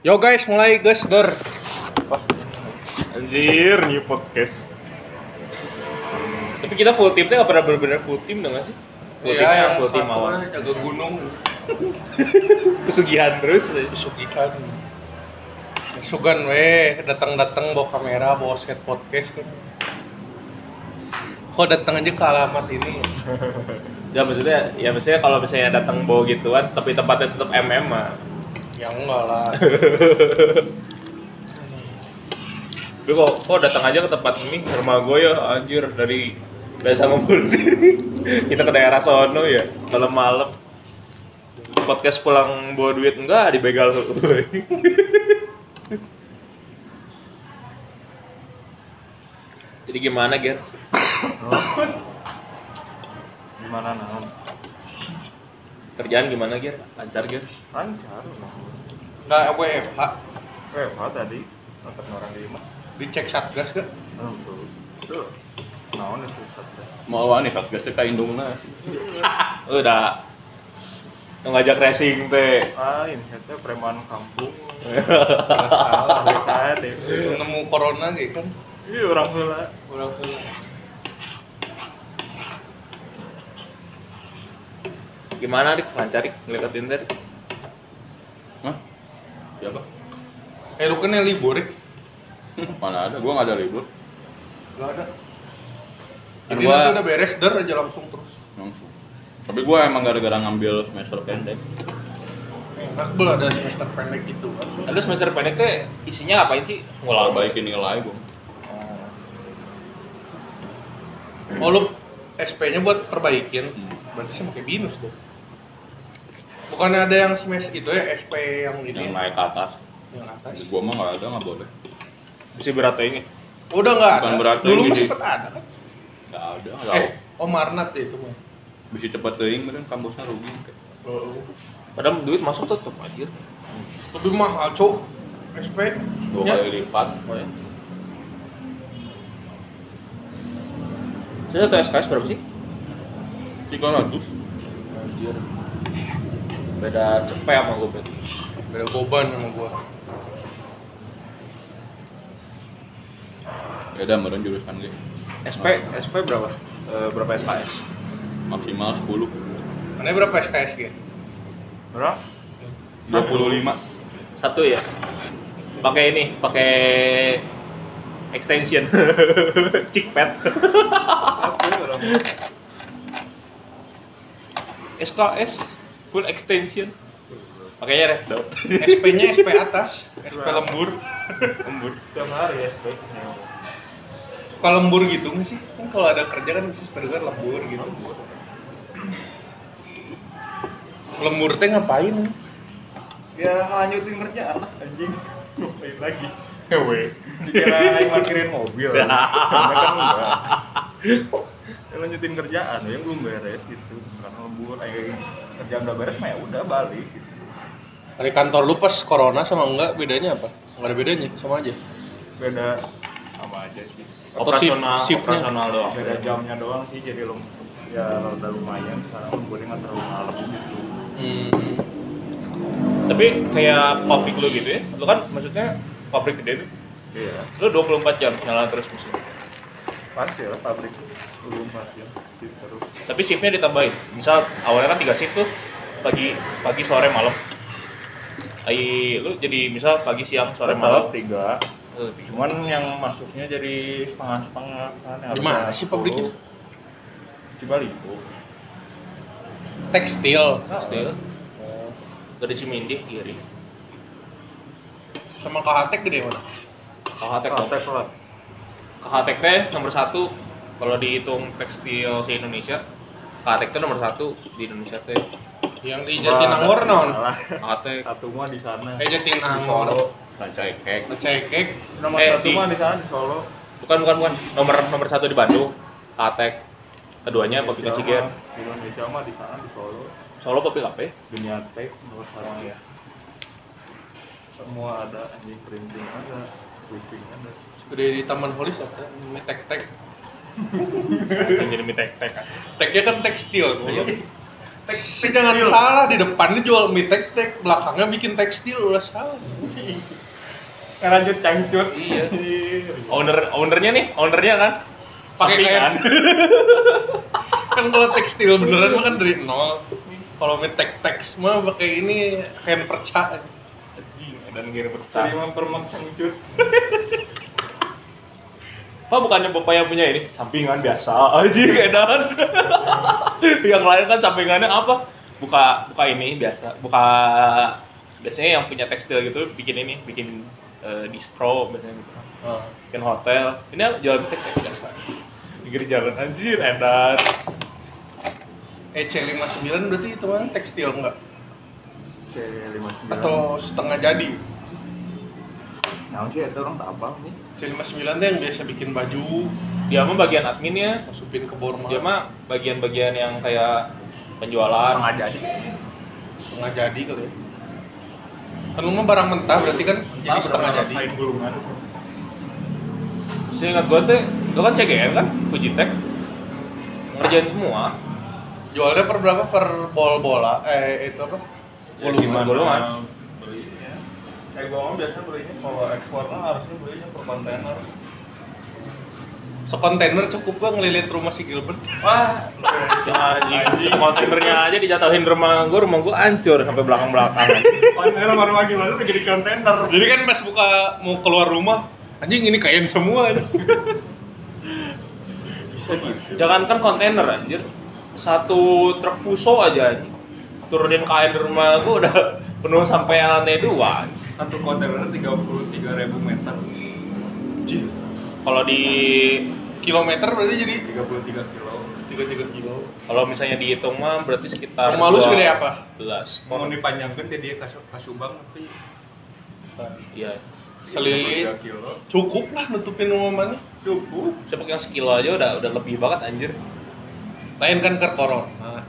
Yo guys, mulai guys, dor. Anjir, new podcast. Tapi kita full team nggak pernah benar-benar full team dong sih? Full team Iya, yang full team awal. jaga gunung, Pesugihan terus. pesugihan. Sugan weh, datang-datang bawa kamera, bawa set podcast kan. Kok datang aja ke alamat ini? Ya maksudnya, ya maksudnya kalau misalnya datang bawa gituan, tapi tempatnya tetap MM mah. Ya enggak lah. Tapi kok, kok datang aja ke tempat ini, rumah gue ya, anjir dari biasa ngumpul. Kita ke daerah sono ya, malam-malam. Podcast pulang bawa duit enggak dibegal Jadi gimana, Ger? gimana naon Kerjaan gimana, Ger? Lancar, Ger? lancar Enggak WFH, WFH tadi nonton orang lima dicek satgas ke? oh, tuh itu naon itu satgas Mau nih satgas teh ka indungna. Udah ngajak racing teh. lain itu preman kampung Salah. Nemu corona gitu kan. iya orang heula Orang heula. Gimana dik? Lancar dik ngeliatin teh. Hah? Siapa? Eh lu kan yang libur, Rik? Mana ada? Gua nggak ada libur. Enggak ada. Kan Jadi gua- nanti udah beres, der aja langsung terus. Langsung. Tapi gua emang gara-gara ngambil semester pendek. Enak belum ada semester pendek gitu kan. Ada semester pendek teh isinya apain sih? Ngulang baikin nilai gua. Oh lu SP-nya buat perbaikin, Hmm. berarti sih pakai binus dong. Bukannya ada yang semester itu ya SP yang ini Yang naik ke atas. yang atas? Di gua mah nggak ada, nggak boleh. Bisa berat ini. Udah nggak Bukan ada. berarti Dulu ini mah di- sempet ada kan? Nggak ada, nggak Eh, tahu. oh Marnat ya itu mah. Bisa cepet teuing meureun kampusnya rugi. Padahal duit masuk tetep aja. Lebih mahal, Cok. SP. Dua Ya. kali lipat. Saya satu SKS berapa sih? 300. Anjir. Beda cepet sama gue berarti. Beda goban sama gua. Beda meureun jurusan ge. SP SP berapa? Eh, berapa SKS? Maksimal 10. Mana berapa SKS gitu? berapa 25. Satu ya. Pakai ini, pakai extension. Orang SKS full extension. Pakainya red dot. SP-nya SP atas, SP lembur. Embur. tiap hari ya SP Kalau lembur gitu nggak sih? Kan kalau ada kerja kan bisa sepeda lembur gitu. Lembur teh ngapain? ya lanjutin kerjaan lah anjing ngapain lagi Hewe. kira yang parkirin mobil karena kan enggak ya, lanjutin kerjaan yang belum beres gitu karena lembur eh kerjaan udah beres mah ya udah balik gitu. Dari kantor lu pas corona sama enggak bedanya apa? Enggak ada bedanya, sama aja. beda sama aja sih Atau shift- Operasional, shiftnya? operasional doang. beda jamnya doang sih jadi lem ya udah lumayan sekarang lemburnya nggak terlalu malam gitu Hmm. Tapi kayak pabrik lu gitu ya. Lu kan maksudnya pabrik gede tuh. iya Lu 24 jam nyala terus mesin. pasti lah pabrik belum pasti terus Tapi shiftnya ditambahin. Misal awalnya kan tiga shift tuh pagi pagi sore malam. Ai lu jadi misal pagi siang sore malam. tiga Eh, cuman yang masuknya jadi setengah setengah kan yang Di mana sih pabriknya? 10. Cibaliku Tekstil. Pasti. Dari Cimindi kiri. Sama KHT gede mana? KHTek. Praktek lah KHTek teh nomor satu kalau dihitung tekstil se Indonesia. KHTek teh nomor satu di Indonesia teh. Yang di Jatinangor non. KHTek. satu mah di sana Eh Jatinangor. Cekek. nomor Eh, satu di- mah di sana di Solo Bukan bukan bukan. Nomor nomor satu di Bandung. KHTek. Keduanya mah- di Indonesia mah di sana di Solo Solo apa? ya? dunia tech nomor sekarang ya semua ada anjing printing ada briefing ada Gede di Taman Holis apa? Tek tek. Anjing jadi mie tek tek. Teknya kan tekstil. goblok. Tapi jangan salah di depannya jual mie tek tek, belakangnya bikin tekstil udah salah. Lanjut cangcut. Iya. Owner ownernya nih, ownernya kan Pakai sampingan. Kan kalau tekstil beneran mah kan dari nol. Kalau mie tek tek mah pakai ini kain perca. Dan ngirim Cari bercak. mempermak cangcut. Pak bukannya bapak yang punya ini sampingan biasa aja edan. yang lain kan sampingannya apa? Buka buka ini biasa, buka biasanya yang punya tekstil gitu bikin ini, bikin eh, distro biasanya gitu. Bikin hotel. Ini jual tekstil biasa. Pinggir jalan anjir edan. EC59 E berarti itu kan tekstil enggak? C59. Atau setengah jadi? Nah, sih itu orang tak apa nih. C59 tuh yang biasa bikin baju, Dia mah bagian adminnya, masukin ke borma. dia mah bagian-bagian yang kayak penjualan. Setengah jadi. setengah jadi kali ya. Kan lu mah barang mentah berarti kan jadi setengah jadi. Kain gulungan. Saya ingat gua teh, gua kan CGM kan, Fujitek. Ngerjain semua. Jualnya per berapa per bol bola? Eh itu apa? Ya, Gulungan, gimana gulungan. Kayak gua mah biasanya belinya kalau ekspor kan harusnya belinya per kontainer. Sekontainer cukup gak ngelilit rumah si Gilbert? Wah, anjing, kontainernya aja dijatuhin rumah gua, rumah gua hancur sampai belakang-belakang. kontainer rumah gimana udah jadi kontainer. Jadi kan pas buka mau keluar rumah, anjing ini kain semua. Bisa gitu. Jangankan kontainer anjir. Satu truk fuso aja anjing. Turunin kain di rumah gua udah penuh sampai lantai dua. Satu kontainer 33 ribu meter. Kalau di Kilometer berarti jadi 33 kilo. 33 kilo. kalau misalnya dihitung mah berarti sekitar Rumah lu segede apa? 12. Mau dipanjangkan jadi kasu kasubang tapi Iya. Selit. 33 kilo. Cukup lah nutupin rumah mana. Cukup. Pakai yang sekilo aja udah udah lebih banget anjir. Lain kan ke corona.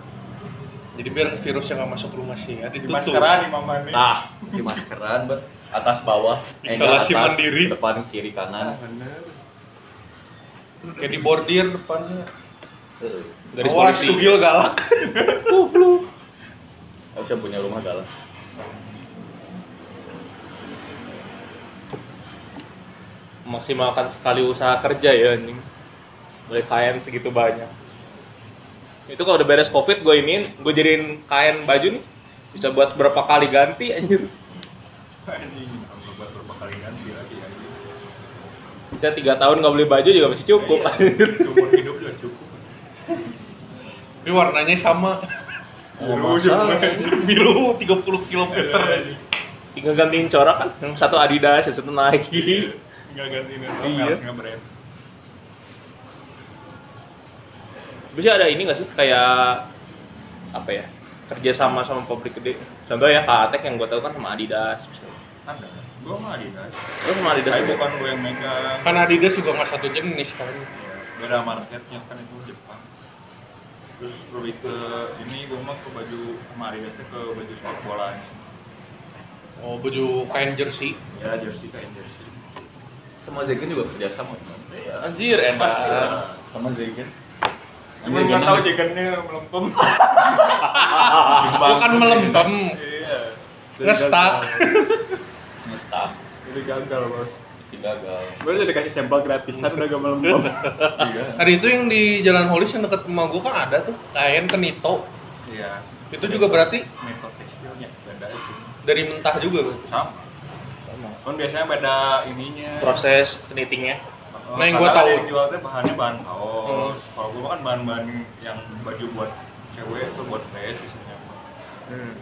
Jadi biar virusnya nggak masuk rumah sih ya. Di Ditutup. maskeran nih mama nih. Nah, di maskeran, bet. Atas bawah. Eh, Isolasi enggak, atas, mandiri. Depan, kiri, kanan. Bener. Kayak di bordir depannya. Eh, Garis Awas polisi. sugil galak. Aku bisa punya rumah galak. Maksimalkan sekali usaha kerja ya anjing. Beli kain segitu banyak. Itu kalau udah beres covid gue iniin, gue jadiin kain baju nih bisa buat berapa kali ganti anjir. Anjing, nggak buat berapa kali ganti lagi ya. Bisa tiga tahun nggak beli baju juga masih cukup. Umur hidup udah cukup. Tapi warnanya sama. Oh, Biru juga. Biru 30 km. Tinggal gantiin corak kan, yang satu Adidas, yang satu Nike. Nggak ganti nih, Iya. nggak brand. Bisa ada ini nggak sih kayak apa ya kerja sama sama pabrik gede. Contoh ya Katek yang gue tahu kan sama Adidas. misalnya. Ada. Gua mah Adidas. Terus sama Adidas Tapi bukan gua yang megang. Kan Adidas juga nggak satu jenis kan. Ya, beda marketnya kan itu Jepang. Terus lebih ke ini gua mah ke baju sama Adidasnya ke baju sepak bolanya. Oh baju kain jersey. Ya jersey kayak jersey. Sama Zegen juga kerjasama. kan? Iya. Anjir enak. Sama Zegen. Cuma nggak tahu jegennya melempem. Bukan melempem. Iya. Ngestak. Ngestak. Itu gagal bos. Gagal. Gue udah dikasih sampel gratisan udah gak melempem. Iya. Hari itu yang di Jalan Holis yang dekat rumah gua kan ada tuh kain kenito. Iya. Itu juga berarti metode tekstilnya beda itu. dari mentah juga berarti. Sama. Kan biasanya beda ininya. Proses knittingnya. Oh, Nah, yang kadang tahu. yang jual teh bahannya bahan kaos. Hmm. Kalau gua kan bahan-bahan yang baju buat cewek itu buat dress biasanya. Hmm.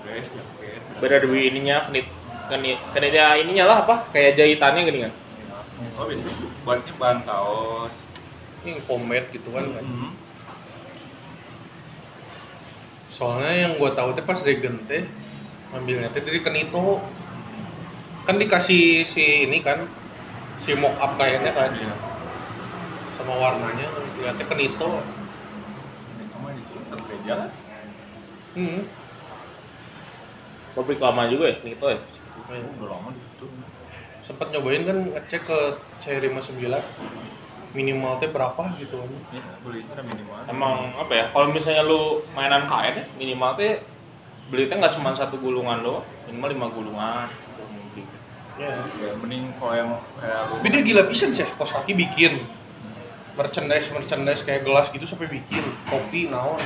Dress, jaket. Beda dari ininya knit knit knitnya ininya lah apa kayak jahitannya gini kan. Oh, biasanya buatnya bahan kaos. Ini pomade gitu kan. Hmm. Soalnya yang gua tahu teh pas Regen teh ngambilnya teh dari kenito. Kan dikasih si ini kan si mock up kainnya kan Iya. sama warnanya lihatnya kenito. Kan. Hmm. Pabrik lama juga ya knito ya. Oh, udah lama di situ. Sempet nyobain kan ngecek ke C59 minimal teh berapa gitu kan Ya, belinya ada minimal. Emang apa ya? Kalau misalnya lu mainan kain ya, minimal teh beli teh nggak cuma satu gulungan doang, minimal lima gulungan. Mungkin. ya Ya, mending kalau yang kayak dia gila pisan sih kos kaki bikin. Merchandise merchandise kayak gelas gitu sampai bikin. Kopi naon.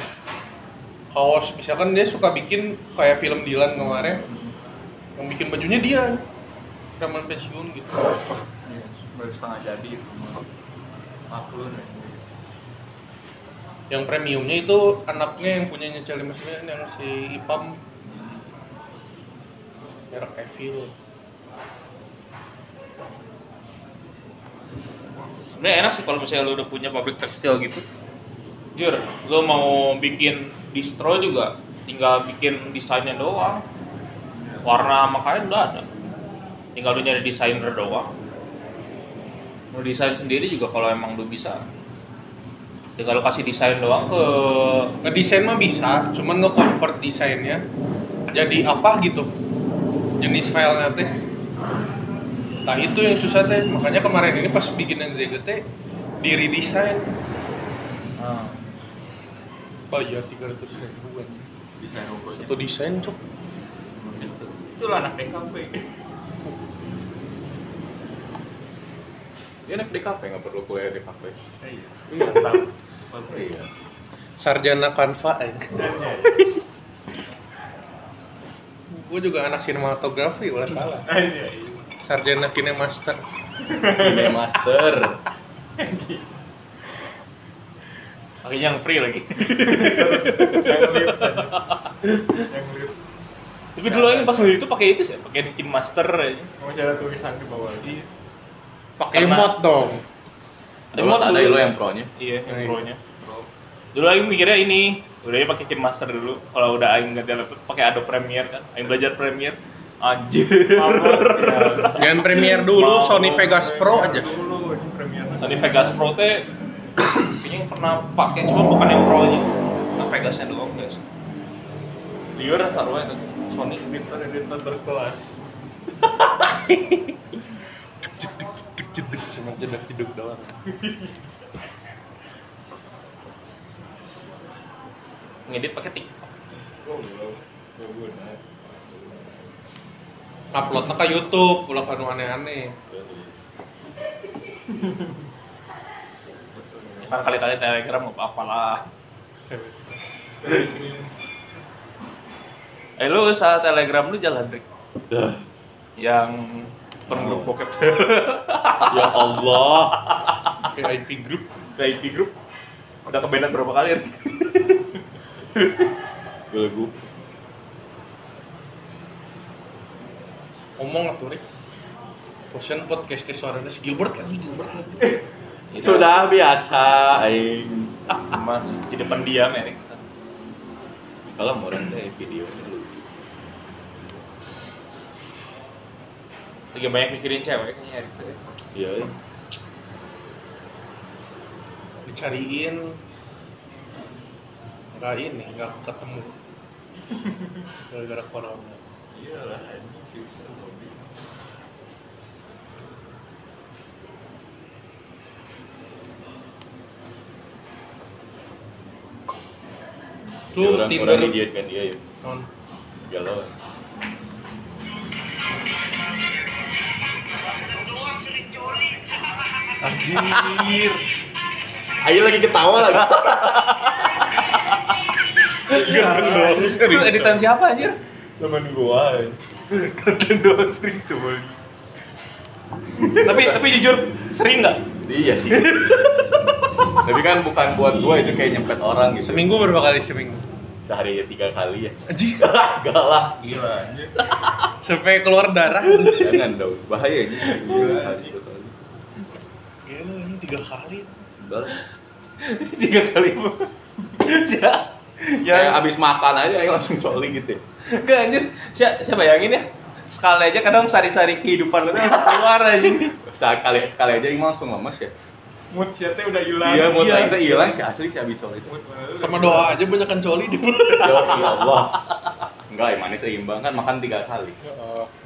Kaos misalkan dia suka bikin kayak film Dilan kemarin yang bikin bajunya dia. Zaman pensiun gitu. Iya, baru setengah jadi itu. Maklun ya. yang premiumnya itu anaknya yang punyanya Charlie Manson yang si Ipam. Merek Evil Sebenarnya enak sih kalau misalnya lu udah punya pabrik tekstil gitu. Jujur, lu mau bikin distro juga tinggal bikin desainnya doang. Warna sama kain udah ada. Tinggal lu nyari desainer doang. Mau desain sendiri juga kalau emang lu bisa. Tinggal lu kasih desain doang ke ngedesain mah bisa cuman nge-convert desainnya jadi apa gitu jenis filenya teh nah itu yang susah teh makanya kemarin ini pas bikin yang ZGT di redesign Ah, bayar tiga ratus ribuan desain logonya. satu desain cok Itulah anak DKP. Dia di kafe nggak perlu kuliah di kafe. Iya. Mantap. Mantap. Iya. sarjana kanva eh. gue juga anak sinematografi ulah salah Iya, iya. Sarjana kinemaster Ini master. pakai yang free lagi. Yang. Yang lift. Tapi dulu aja pas waktu itu pakai itu sih, pakai Kin Master aja. Mau cara tulisan di bawah. Iya. pakai mod dong Ada Dulu mod ada dulu. lo yang pro-nya. Iya, yang Iya. pro-nya. Dulu aing mikirnya ini, udah aja pakai Kin Master dulu. Kalau udah aing ganti laptop pakai Adobe Premiere kan. Aing belajar Premiere. Anjir. jangan Premiere dulu. Sony Vegas Pro aja Dulu. Sony Vegas Pro teh kayaknya pernah pakai cuma bukan yang pro-nya. Nah, Vegasnya doang guys. Liur taruhnya itu Sony editor editor berkelas. jeduk jeduk jeduk cuma jeduk jeduk doang ngedit pakai TikTok. Oh, belum. Uploadnya ke YouTube ulah kanu aneh-aneh Ya kan kali-kali Telegram apa apalah. Eh lu usaha Telegram lu jalan Rick. Yang penggrup bokep Ya Allah. kayak IP group ke IP group udah kebenet berapa kali Rick? Belegu. Ngomong atuh Rick Potion podcast suaranya si Gilbert lagi Gilbert lagi Sudah biasa aing. Jadi pendiam ya Rick. Kalau mau teh video dulu. Lagi banyak mikirin cewek kayaknya Rick. Iya. iya. dicariin nggak ini nggak ketemu gara-gara corona Iyalah, ini future tuh orang Tinder orang idiot kan dia ya. non Galau. anjir Ayo lagi ketawa lagi. Itu editan siapa anjir? Temen gua. Konten doang sering coli. tapi tapi jujur sering nggak? Iya sih. Tapi kan bukan buat gua itu kayak nyempet orang gitu. seminggu berapa kali seminggu Sehari ya tiga kali ya. anjir Gak lah. Gila anjir. sampai keluar darah Jangan dong. Bahaya ini. Gila. Gila ini tiga kali lah. Tiga kali ya Kayak ya abis makan aja ayo langsung coli gitu. ya. Enggak anjir, saya, saya bayangin ya Sekali aja kadang sari-sari kehidupan lu tuh langsung keluar aja Sekali sekali aja Imam langsung lemes ya. Mood siatnya udah hilang. Iya, mau kita hilang sih asli sih abis coli itu. Mood sama doa aja banyak kan coli di Ya Allah. Enggak, imannya seimbang kan makan tiga kali.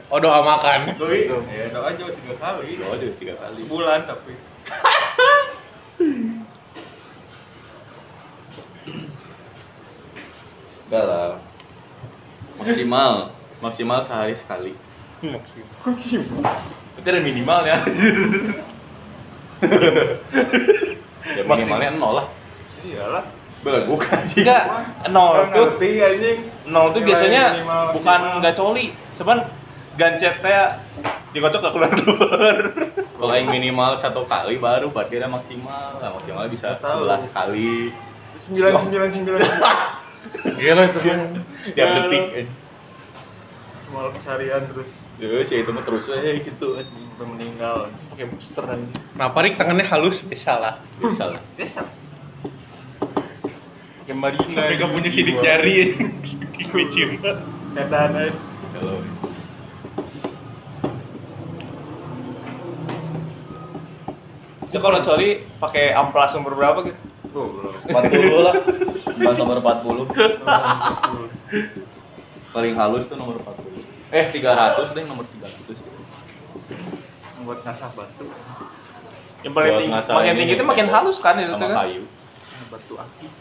oh doa makan Doi, ya doa aja tiga kali. Doa juga tiga kali. Bulan tapi. Enggak lah. Maksimal, maksimal sehari sekali. Itu ada minimalnya. Ya minimalnya nol lah. Iyalah. Belagu kan sih. Enggak, nol tuh ngerti anjing. nol tuh biasanya minimal, bukan nggak coli, cuman gancetnya dikocok ke keluar keluar. Kalau yang minimal satu kali baru berarti ada maksimal. Nah, maksimal bisa sebelas kali Sembilan sembilan sembilan. Gila itu. tiap Ya, detik. lu. Cuma keseharian terus Terus ya itu mah terus aja gitu. sampai meninggal. Pakai booster aja. Kenapa Rik tangannya halus? Bisa lah. Bisa lah. Biasa. Pakai marina. Sampai gak punya sidik jari cinta. Keadaan aja. Kalau Itu kalau coli pakai amplas nomor berapa gitu? Belum. 40 lah. Pas nomor 40. Paling halus tuh nomor 40. Eh 300 deh nomor 300. Buat ngasah batu. Yang paling tinggi, makin ini tinggi itu nih, makin halus kan itu kan? kayu. Batu akik.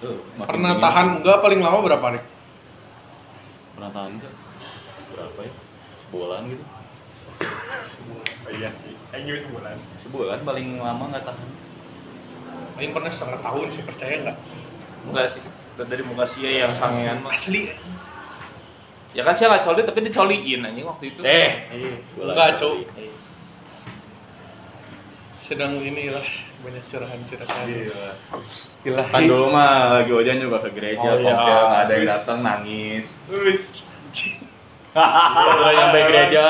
Tuh, makin Pernah tinggi. tahan enggak paling lama berapa Rik? Pernah tahan enggak? Berapa ya? Sebulan gitu. Oh iya sih. Ayo sebulan. Sebulan paling lama nggak tahan. Paling pernah setengah tahun sih percaya nggak? Enggak sih. Dari muka sia yang sangean mah. Asli. Ya kan saya nggak coli tapi dicoliin anjing waktu itu. Eh, Iya. Enggak, Cuk. Sedang inilah banyak curahan-curahan. Gila. Gila. Kan dulu mah lagi hujan juga ke gereja, Oh, iya. konser nggak ada yang datang nangis. Udah nyampe gereja,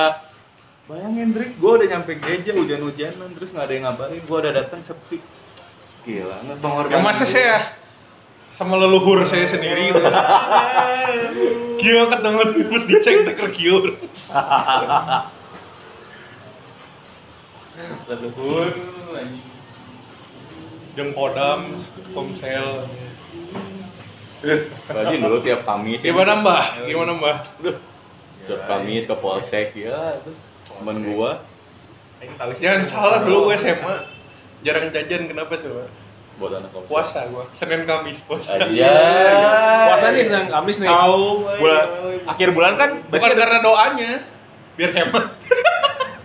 bayangin Drik, gue udah nyampe gereja hujan-hujanan terus nggak ada yang ngabarin, gue udah datang sepi. Gila, nggak pengorbanan. Yang masa saya sama leluhur saya sendiri gitu. Gila ketemu terus dicek teker kiur. Leluhur anjing. Jeung Kodam, Komsel. Berarti dulu tiap Kamis. ya. Gimana Mbah? Gimana Mbah? Tiap Kamis ke Polsek ya, itu temen gua. Jangan salah dulu gue SMA. Jarang jajan kenapa sih, Mbak? Buat anak Polsek. Puasa gua. Senin Kamis puasa. Aja. Puasa nih Senin Kamis nih. Tahu. Bulan akhir bulan kan Bukan karena doanya. Biar hemat.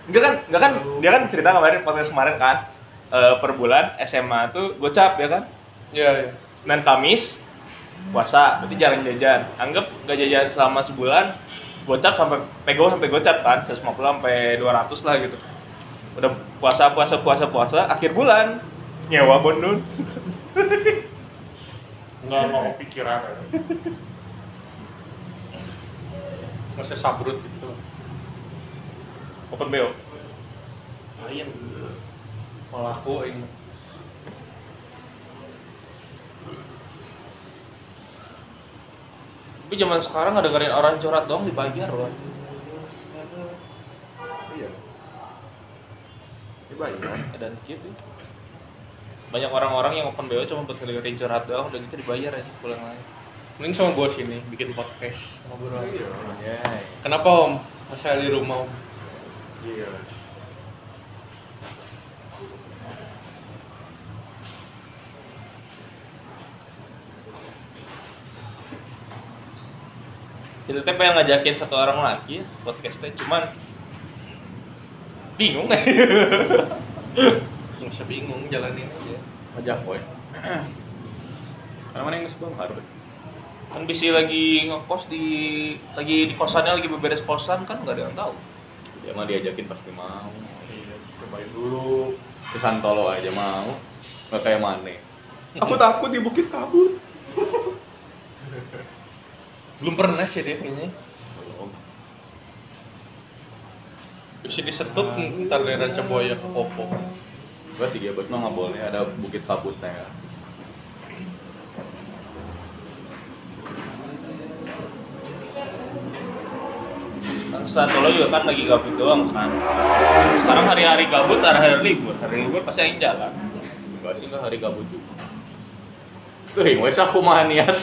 Enggak kan, enggak kan, dia kan cerita kemarin podcast kemarin kan eh, per bulan SMA tuh gocap ya kan. Iya, iya. Senin Kamis puasa, berarti jarang jajan. Anggap nggak jajan selama sebulan, gocap sampai pego sampai gocap kan, 150 sampai 200 lah gitu. Udah puasa puasa puasa puasa, akhir bulan nyewa bondon. Enggak mau kepikiran. Masih sabrut gitu. Open BO. Lain. Malah aku ini. Tapi zaman sekarang nggak dengerin orang curhat dong dibayar loh. Iya. Dibayar. Dan gitu. Banyak orang-orang yang open BO cuma buat dengerin curhat doang, udah gitu dibayar ya pulang lagi. Mending sama gua sini bikin podcast ngobrol. Iya. Kenapa Om? Saya di rumah Om. Iya. Kita teh pengen ngajakin satu orang lagi ya, podcastnya, cuman bingung Nggak usah bingung, jalanin aja. Ajak boy. Karena mana yang ngesbang harus. kan bisa lagi ngekos di lagi di kosannya lagi beberes kosan kan nggak ada yang tahu Dia mah diajakin pasti mau. Iya. Cobain dulu. Ke Santolo aja mau. Gak kayak mana. Aku takut di Bukit Kabut. Belum pernah sih dia kayaknya. Belum. Bisa disetut ntar dari Ranca Buaya ke Popo. Gua sih Gebet mah nggak boleh ada bukit kabutnya ya. kan Santolo juga kan lagi gabut doang kan sekarang hari-hari gabut hari-hari libur hari libur pasti yang jalan Enggak sih enggak hari kabut juga. Tuh, yang wes aku mah niat.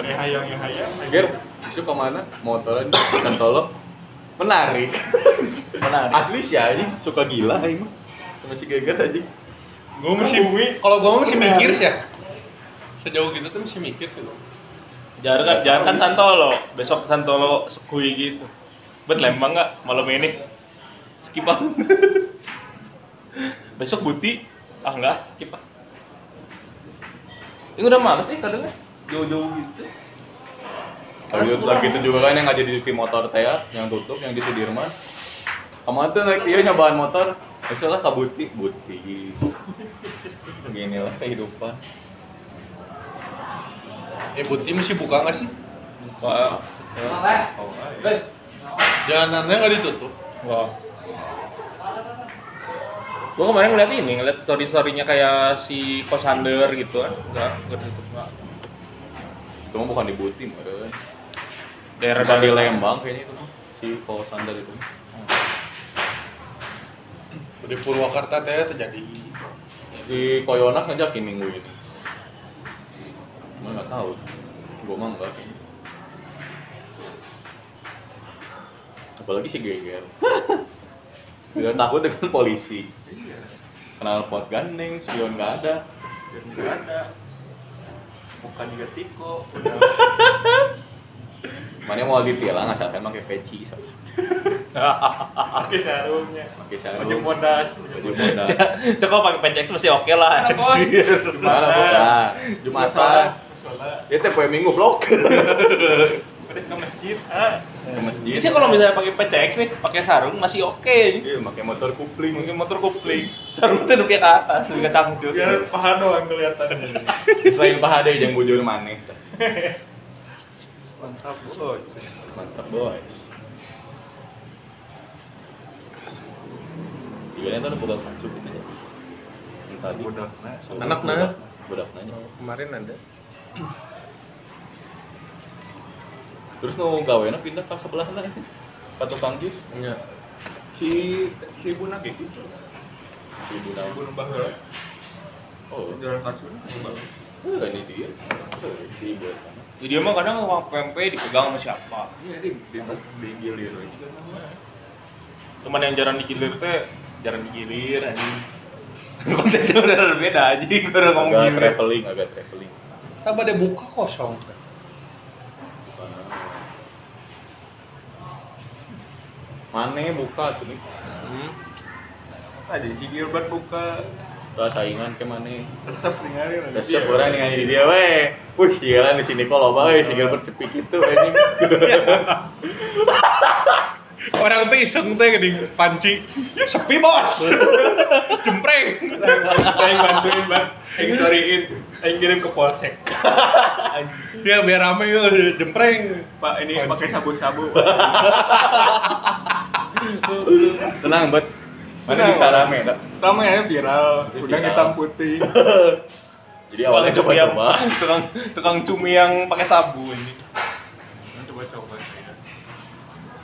Ya hayang ya hayang. Ger, besok ke mana? Motoran di Santolo. Menarik. menarik Asli sih aja, suka gila aing mah. Sama si Geger aja. Gue masih, kalau gue masih mikir sih ya. Sejauh gitu tuh masih mikir sih gue. Jangan kan, jangan kan Santolo. Besok Santolo sekui gitu. Bet Lembang nggak malam ini? Skip ah. Besok Buti. Ah enggak, skip ah. Ini udah males nih kadang jauh-jauh gitu. Lagi, lagi itu juga kan yang nggak jadi di motor teh ya, yang tutup yang di Sudirman. Kamu tuh naik dia nyobaan motor, misalnya ke Buti, Buti. Beginilah kehidupan. Eh Buti masih buka nggak sih? Wah, Oh, iya. Jalanannya nggak ditutup. wah. Gua kemarin ngeliat ini, ngeliat story-storynya kayak si Kosander gitu kan. Enggak, enggak ditutup enggak. itu mah bukan di Buti, meren. Daerah dari Lembang kayaknya itu mah, si Paul Sander itu. Di Purwakarta teh terjadi. Di Koyonak ngajakin minggu ini. Cuma nggak tahu, gua mah enggak. Apalagi si Geger. Dia takut dengan polisi. Kenal pot gandeng, spion nggak ada. Nggak ada. Bukan juga tiko. Udah. Mana mau ditilang asalkan pakai peci. Pakai sarungnya. Pakai sarung. Baju modas. Baju modas. Sekolah pakai pecek masih oke lah. Gimana bos? Nah, Jumatan. Ya teh poe minggu blok. Ke masjid. Ah. Ke masjid. Bisa kalau misalnya pakai PCX nih, pakai sarung masih oke. Iya, pakai motor kupling. Mungkin motor kopling. Sarung tuh nupia ke atas, lebih ke cangcut. Biar paha doang kelihatan. Selain paha deh yang bujur maneh. Mantap, bos. Mantap boy. Juga itu ada budak masuk gitu ya. Yang tadi. Budak, nah. Anak, nah. Budak- Budak nanya. Kemarin ada. Terus nu gawena pindah ke sebelah sana. Ke tukang jus. Iya. Si si ibu nage gitu. Si ibu nage. Ibu nembah heula. Oh, Jalan kasur. eh, ini dia. Si ibu Jadi dia mah kadang uang PMP dipegang sama siapa. Iya, di di di gilir juga nama. Cuman yang jarang digilir teh jarang digilir anjing. Konteksnya udah berbeda aja, baru ngomong Agak gilir. traveling, agak traveling. Kita pada buka kosong. Mana buka tuh nih? Hmm. Ada si Gilbert buka Lah saingan ke mana? resep ningali lagi. Resep orang di dia weh. Wih, gila di sini kok loba euy, tinggal bersepik itu anjing. Orang tuh iseng tuh gini panci. Sepi bos. Jempreng. Aing bantuin, Bang. Aing storyin, aing kirim ke polsek. Ya biar rame yuk jempreng. Pak, ini pakai sabu-sabu. Tenang, bet. Mana bisa rame, dak? Ramai ya viral, udah hitam putih. Jadi awalnya coba-coba. tukang tukang cumi yang pakai sabu ini. Coba-coba.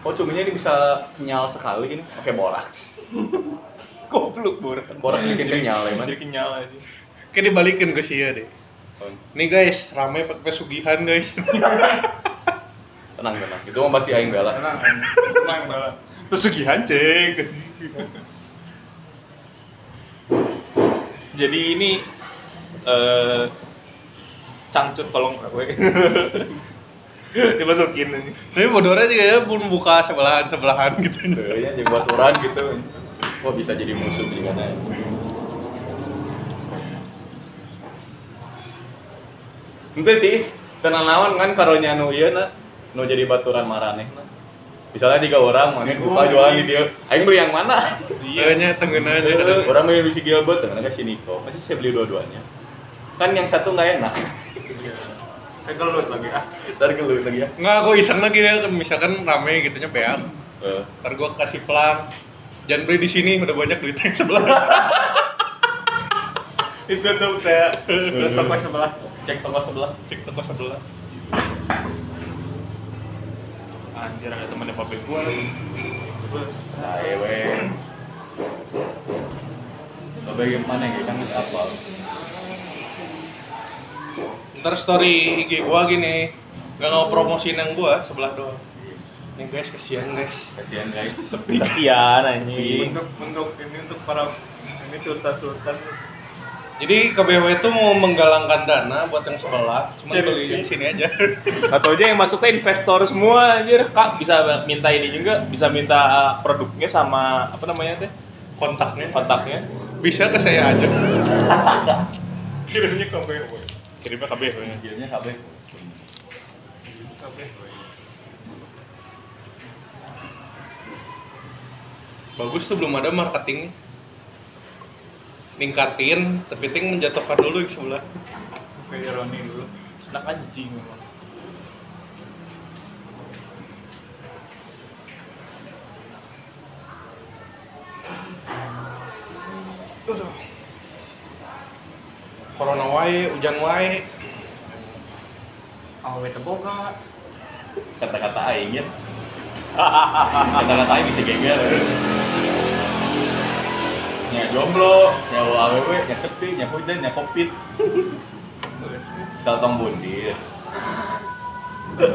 Oh, cuminya ini bisa nyal sekali ini, pakai boraks. Goblok bor. Boraks bikin kenyal ya, man. Jadi kenyal aja. Kayak dibalikin ke sia deh. Nih guys, rame pakai pesugihan guys. Tenang, tenang. Itu mah pasti aing bela. Tenang, tenang, Bang. Pesugihan cek. Jadi ini eh cangcut kolong gue. Dimasukin ini. Tapi bodornya juga ya pun buka sebelahan sebelahan gitu. Kayaknya jadi buat orang gitu. Wah, bisa jadi musuh juga nah. Itu sih, tenang naon kan karonya nu ieu na, nu jadi baturan maraneh na. Misalnya tiga orang, mana buka jualan di dia. Aing beli yang mana? Iya, tengen aja. Orang milih si Gilbert, dengan si Niko. Pasti saya beli dua-duanya. Kan yang satu nggak enak. Eh, gelut lagi ah. Ntar gelut lagi ya. Nggak, aku iseng lagi deh, misalkan rame gitunya beak. Eh, Ntar gua kasih pelang. Jangan beli di sini, udah banyak duit yang sebelah. Itu tuh saya ke toko sebelah. cek toko sebelah. Cek toko sebelah. Anjir ada temennya pape gua lagi. Saya weh. Coba gimana ya, kan apa? Ntar story IG gua gini, nggak mau promosiin yang gua sebelah doang. Nih guys, kasihan guys. Kasihan guys. Kasihan anjing. Untuk untuk ini untuk para ini sultan-sultan Jadi KBW itu mau menggalangkan dana buat yang sebelah, cuma beli yang sini aja. Atau aja yang masuknya investor semua anjir. Kak bisa minta ini juga, bisa minta uh, produknya sama apa namanya teh? Kontaknya Kontaknya. bisa ke saya aja. Kirimnya ke BW. Kirimnya KB. Akhirnya KB. Ke BW. Bagus tuh belum ada marketingnya. Ningkatin, tapi ting menjatuhkan dulu yang sebelah. Ke ironi dulu. Anak anjing memang. Corona wae, hujan wae. Awe teboga. Kata-kata aing ya. Kata-kata aing bisa geger. Nya jomblo, nya aww, nya sepi, nya hujan, nya covid. Saltong bundir.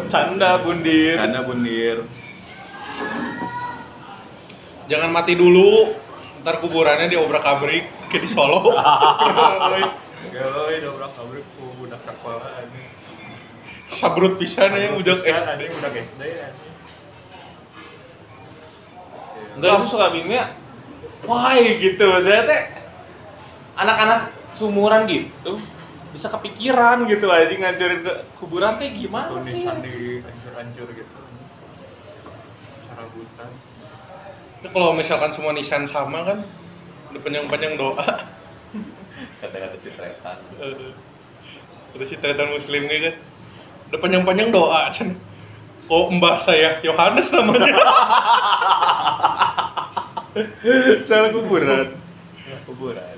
Canda bundir. Karena bundir. Jangan mati dulu. Ntar kuburannya diobrak abrik ke di Solo. Geloy dobrak pabrik ku budak sekolah anjing. Sabrut pisan ya udah Pisan, SD. budak SD anjing. Enggak itu suka bingungnya. Wah gitu saya teh anak-anak sumuran gitu bisa kepikiran gitu aja ngancurin ke kuburan teh gimana sih? Tulisan di hancur-hancur gitu. Sarabutan. Itu kalau misalkan semua nisan sama kan, udah panjang-panjang doa. Kata-kata si Tretan. Eh, Terus si tretan muslim nih kan, udah panjang-panjang doa kan. Oh mbah saya Yohanes namanya. Salah kuburan. Kuburan.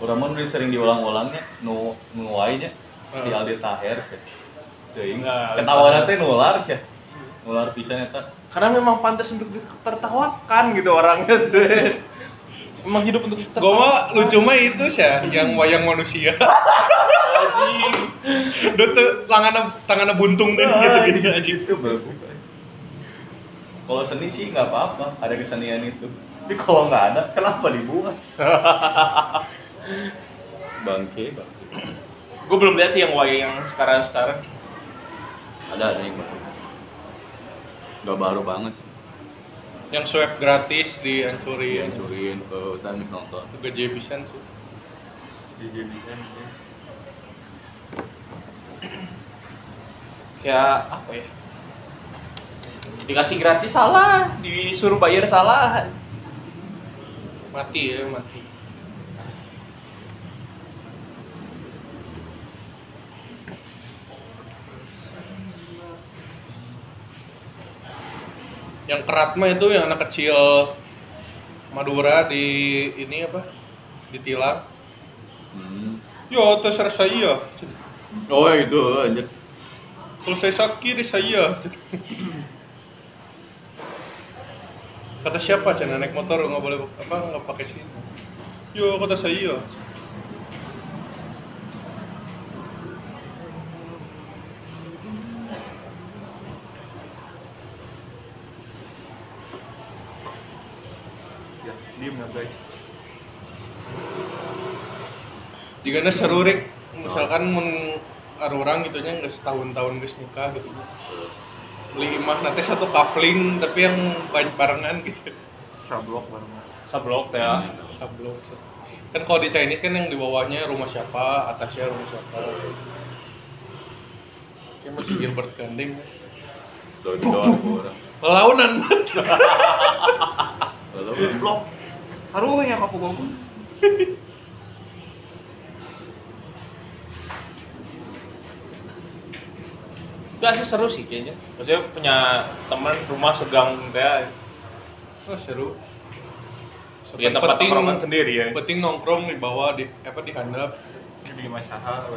Urang mah nu sering diulang-ulangnya nu nu nya si Heeh. Aldi Taher sih. Teuing Nah, ketahuan teh nular sih. Nular pisan eta. Karena memang pantas untuk ditertawakan gitu orangnya tuh. Emang hidup untuk Gue ditertawakan. mah lucu mah itu sih ya, yang wayang manusia. Anjing. Udah tuh tangannya tangannya buntung deh gitu gitu aja. Itu bagus. Kalau seni sih nggak apa-apa, ada kesenian itu. Tapi kalau nggak ada, kenapa dibuat? Bangke, bangke. Gue belum lihat sih yang wayang yang sekarang-sekarang. Ada ada yang baru. Nggak baru banget sih. Yang swab gratis dihancurin. Dihancurin ke hutan nonton. Gede pisan sih. Dijadikan gitu. Kayak apa ya? Dikasih gratis salah, disuruh bayar salah. Mati ya, mati. Yang kerat mah itu yang anak kecil Madura di ini apa? Ditilang. Hmm. Ya, terserah saya. Oh itu aja. Kalau saya sakit di saya. Kata siapa cina naik motor nggak boleh apa nggak pakai sih? Yo kata saya. Ya, diem ya guys. Jika na seru Rik, misalkan mun orang gitu nya nggak setahun-tahun geus nikah gitu. Beli imah nanti satu kafling tapi yang banyak barengan gitu. Sablok baru. Sablok teh ya. Sablon. Kan kalau di Chinese kan yang di bawahnya rumah siapa, atasnya rumah siapa. Kayak masih Gilbert di doang orang. Lelaunan. Lalu blok. Aduh ya kapu Itu asli seru sih kayaknya. Maksudnya punya teman rumah segang teh Oh seru. punya tempat Penting- tongkrongan sendiri ya. Penting nongkrong di bawah di apa di handap. Jadi masalah.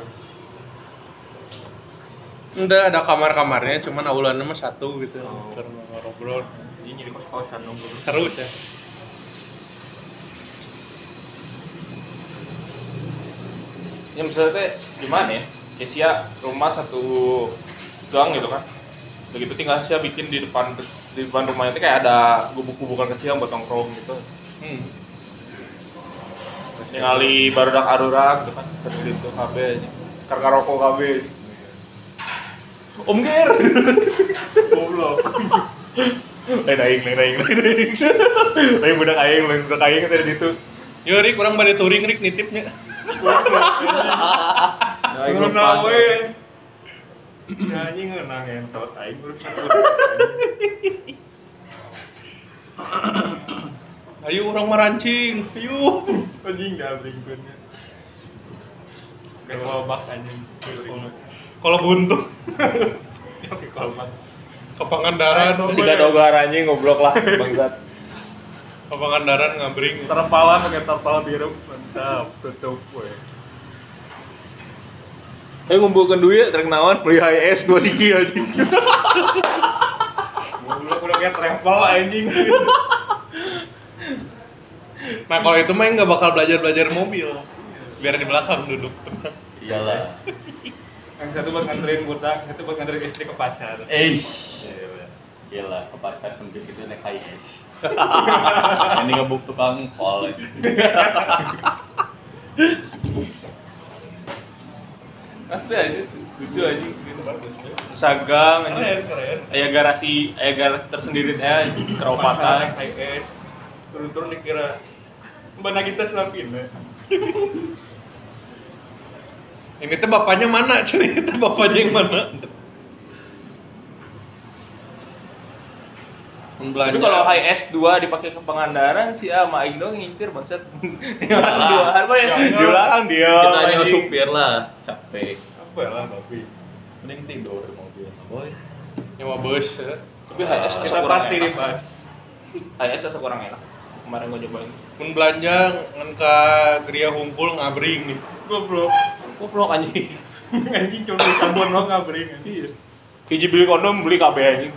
Enggak ada kamar-kamarnya, cuman aulannya mah satu gitu. Oh. Karena ngobrol. Ini jadi kos-kosan nunggu. Seru sih. Ya misalnya gimana ya? Kesia rumah satu gang gitu kan. Begitu tinggal Sia bikin di depan di depan rumahnya itu kayak ada gubuk-gubukan kecil buat nongkrong gitu. Hmm. ningali barudak arurak gitu kan seperti itu KB karena rokok KB Om Ger goblok. Lain aing lain aing lain aing. Lain budak aing lain budak aing tadi itu Yo Rik, kurang pada touring Rik nitipnya. Aing Ngeunah lepas, we. Ya anjing ngeunah ngentot aing Ayo orang merancing. Ayo. anjing dah bringkeunnya. Kayak kolbak anjing. Kalau buntu Oke kolbak. ke Pangandaran, masih gak dogar anjing goblok lah bangsat ke Pangandaran ngabring. Terpalan pakai terpal biru mantap tutup we. Ayo ngumpulkan duit, trek naon, beli HS dua siki aja. Goblok udah kayak travel anjing. Nah kalau itu mah nggak bakal belajar belajar mobil. Biar di belakang duduk tenang. Iyalah. Yang satu buat nganterin budak, satu buat nganterin istri ke pasar. Eh, Gila, ke pasar sempit itu naik high es. Ini ngebuk tukang kol. Asli aja, lucu aja gitu. Sagang Keren, aja. keren. Aya garasi, aya garasi tersendiri teh keropatan. High end. Turun-turun dikira Mbak Nagita Selampina. Ini tuh bapaknya mana? Cerita bapaknya yang mana? Tapi kalau high S2 dipakai ke Pangandaran sih ah sama doang ngintir orang di mah ya, di belakang dia. Kita aja anjing. supir lah, capek. Apa lah tapi? Mending tidur di mobil. Boy. nyawa bus. ya. Tapi high S Kita party di bus. High S asa kurang enak. Kemarin gua cobain. Mun belanja ngan ka Gria Hungkul ngabring nih. Goblok. Goblok anjing. Anjing cuma di karbon lo ngabring. Iya. Hiji beli kondom beli kabeh anjing.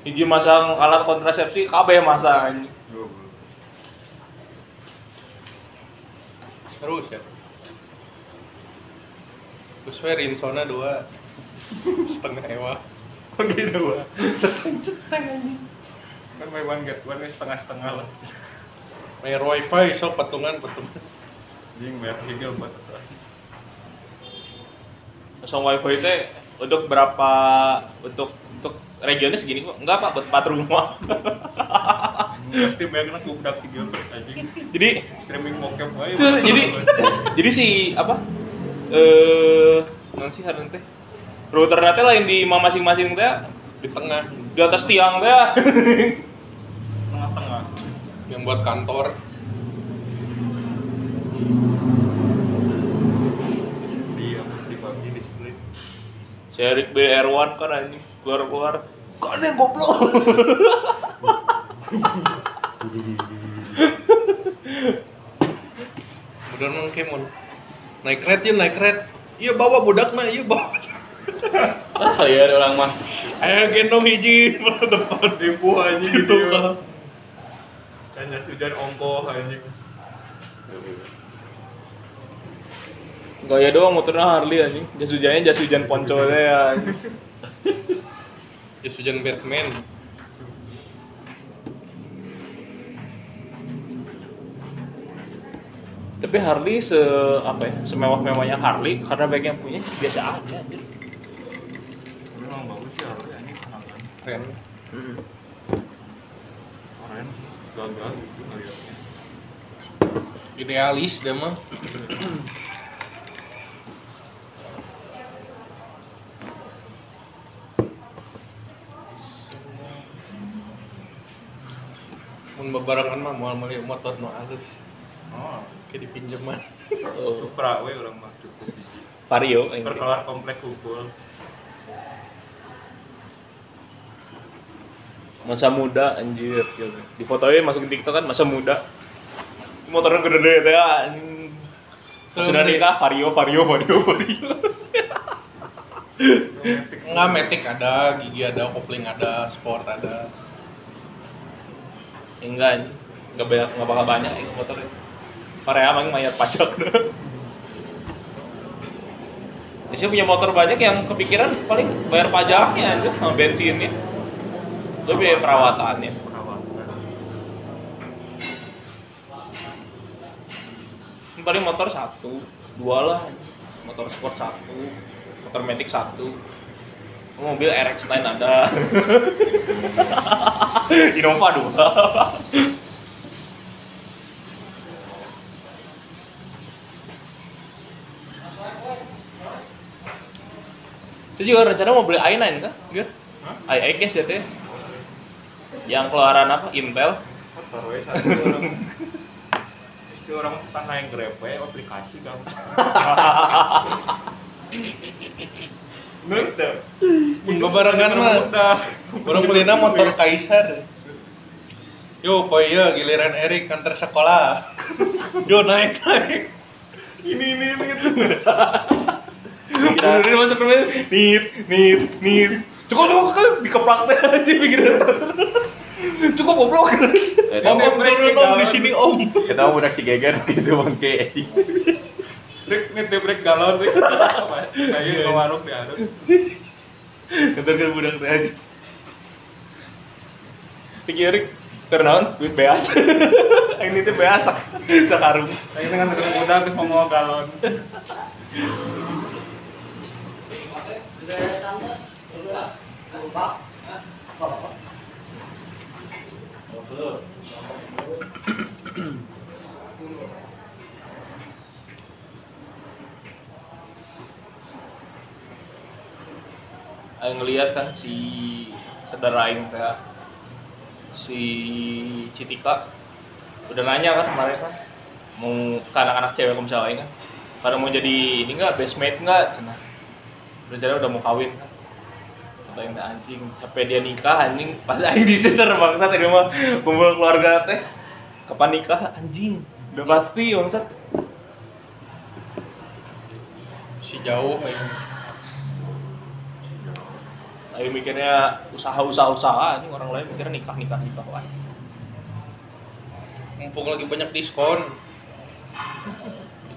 Hiji masang alat kontrasepsi kabeh masang. Terus ya. Terus we Rinsona dua setengah ewa. Kok gitu gua? Seteng-seteng anjing. Kan one get one ini setengah-setengah lah. Bayar wifi sok patungan patungan. Anjing bayar higel buat itu. Masang wifi teh untuk berapa untuk regionnya segini kok enggak pak buat empat rumah Pasti bayar kena kubudak higel buat anjing. jadi Streaming bokep. Tuh, jadi jadi si apa eh non sih harus teh router teh lain di ma- masing-masing teh Di tengah di atas tiang teh tengah-tengah. yang buat kantor. Dia di bagi di split. si Erik BR1 kan anjing keluar keluar kan yang goblok Udah nang kemon. Naik red ya naik red. Iya bawa budak mah iya bawa. Ah, ya ada orang mah. Ayo gendong hiji depan. Ribu anjing Gitu gitu. kan. Hanya sujan ongkoh anjing. Gaya doang motornya Harley anjing jas hujannya jas hujan ya Ya hujan Batman. tapi Harley se apa ya semewah-mewahnya Harley karena baik yang punya biasa aja anjir. Memang bagus sih harusnya anjing kenangan. Keren. Keren. Gagal gitu. Idealis dia mah. Mun bebarengan mah moal meuli motor nu halus. Oh, Kayak dipinjeman. oh. Supra we orang mah cukup. Vario ini. Perkelar komplek kumpul. masa muda anjir di fotonya masukin TikTok kan masa muda motornya gede-gede teh anjing sudah nikah vario vario vario vario Enggak metik ada, gigi ada, kopling ada, sport ada. Enggak enggak banyak enggak bakal banyak ini motornya Korea emang mayar pajak Ya, saya punya motor banyak yang kepikiran paling bayar pajaknya aja sama bensinnya. Itu biaya perawatannya. Perawatan. Ini paling motor satu, dua lah. Motor sport satu, motor matic satu. Mobil RX lain ada. Innova dua. Saya juga rencana mau beli i9 kan? Gitu. Hah? i8 ya teh. Yang keluaran apa? Intel. We satu orang. Sana yang grab aplikasi kan. Mudah. Bebarengan mah. Orang belina motor Kaisar. Yo, boy ya giliran Erik antar sekolah. Yo naik naik. Ini ini ini gitu. Kira ini masuk rumah nit nit nit. Cukup cukup kan dikeplak teh aja pikiran. Cukup goblok. Eh, Om om tapi- turun om di sini om. Kita mau udah si geger gitu bangke. Brek nih brek galon brek. Kayak ke warung di aduk. Ntar kan budak teh aja. Pikirin karena duit beas. Ini tuh beas sekarung. Kayak dengan dengan mudah terus mau galon. Ayo ngeliat kan si saudara Aing teh si Citika. Udah nanya kan kemarin kan mau ke anak-anak cewek misalnya Aing kan pada mau jadi ini enggak best mate enggak cenah rencana udah mau kawin kan. Kata Aing teh anjing sampai dia nikah anjing. Pas Aing dicecer bangsa tadi mah kumpul keluarga teh. Kapan nikah anjing? Udah pasti bangsat. Si jauh aing. Aing mikirnya usaha-usaha usaha anjing orang lain mikirnya nikah nikah nikah wah Mumpung lagi banyak diskon.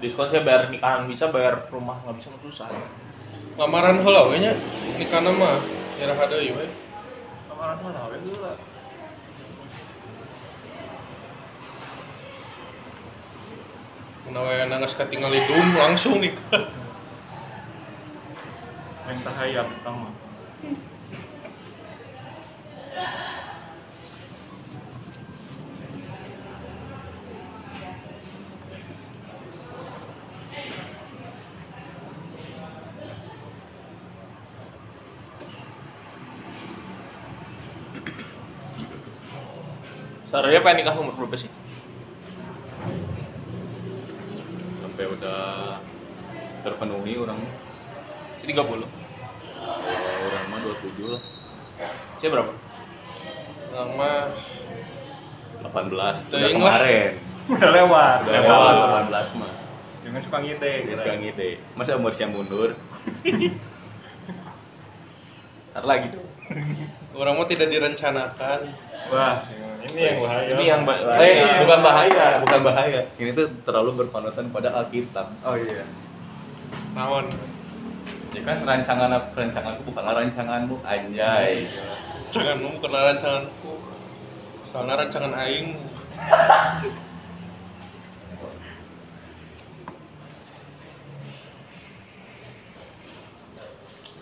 diskon saya bayar nikahan bisa bayar rumah nggak bisa susah Lamaran heula we nya mah nyerah ada ieu we. Kemarin mana we heula. Menawa nangis katinggal hidung langsung nikah. Yang tahayap pertama. Saraya pengen nikah umur berapa sih? Sampai udah terpenuhi orang. Tiga puluh. Kalau orang mah 27 lah. Saya berapa? Mah 18 udah Teuing lah. kemarin. Udah lewat. Udah lewat 18 mah. Jangan suka ngide. Dia suka ngide. Masa umur siang mundur? Ntar lagi dong. orang mah tidak direncanakan. Wah, ini yang bahaya. Ini yang Eh, Iya. bukan bahaya, bukan bahaya. Ini tuh terlalu berpanutan pada Alkitab. Oh iya. Naon? Ya kan rancangan rancanganku bukanlah rancanganmu, anjay. Janganmu bukan rancanganku. Soalnya rancangan aing.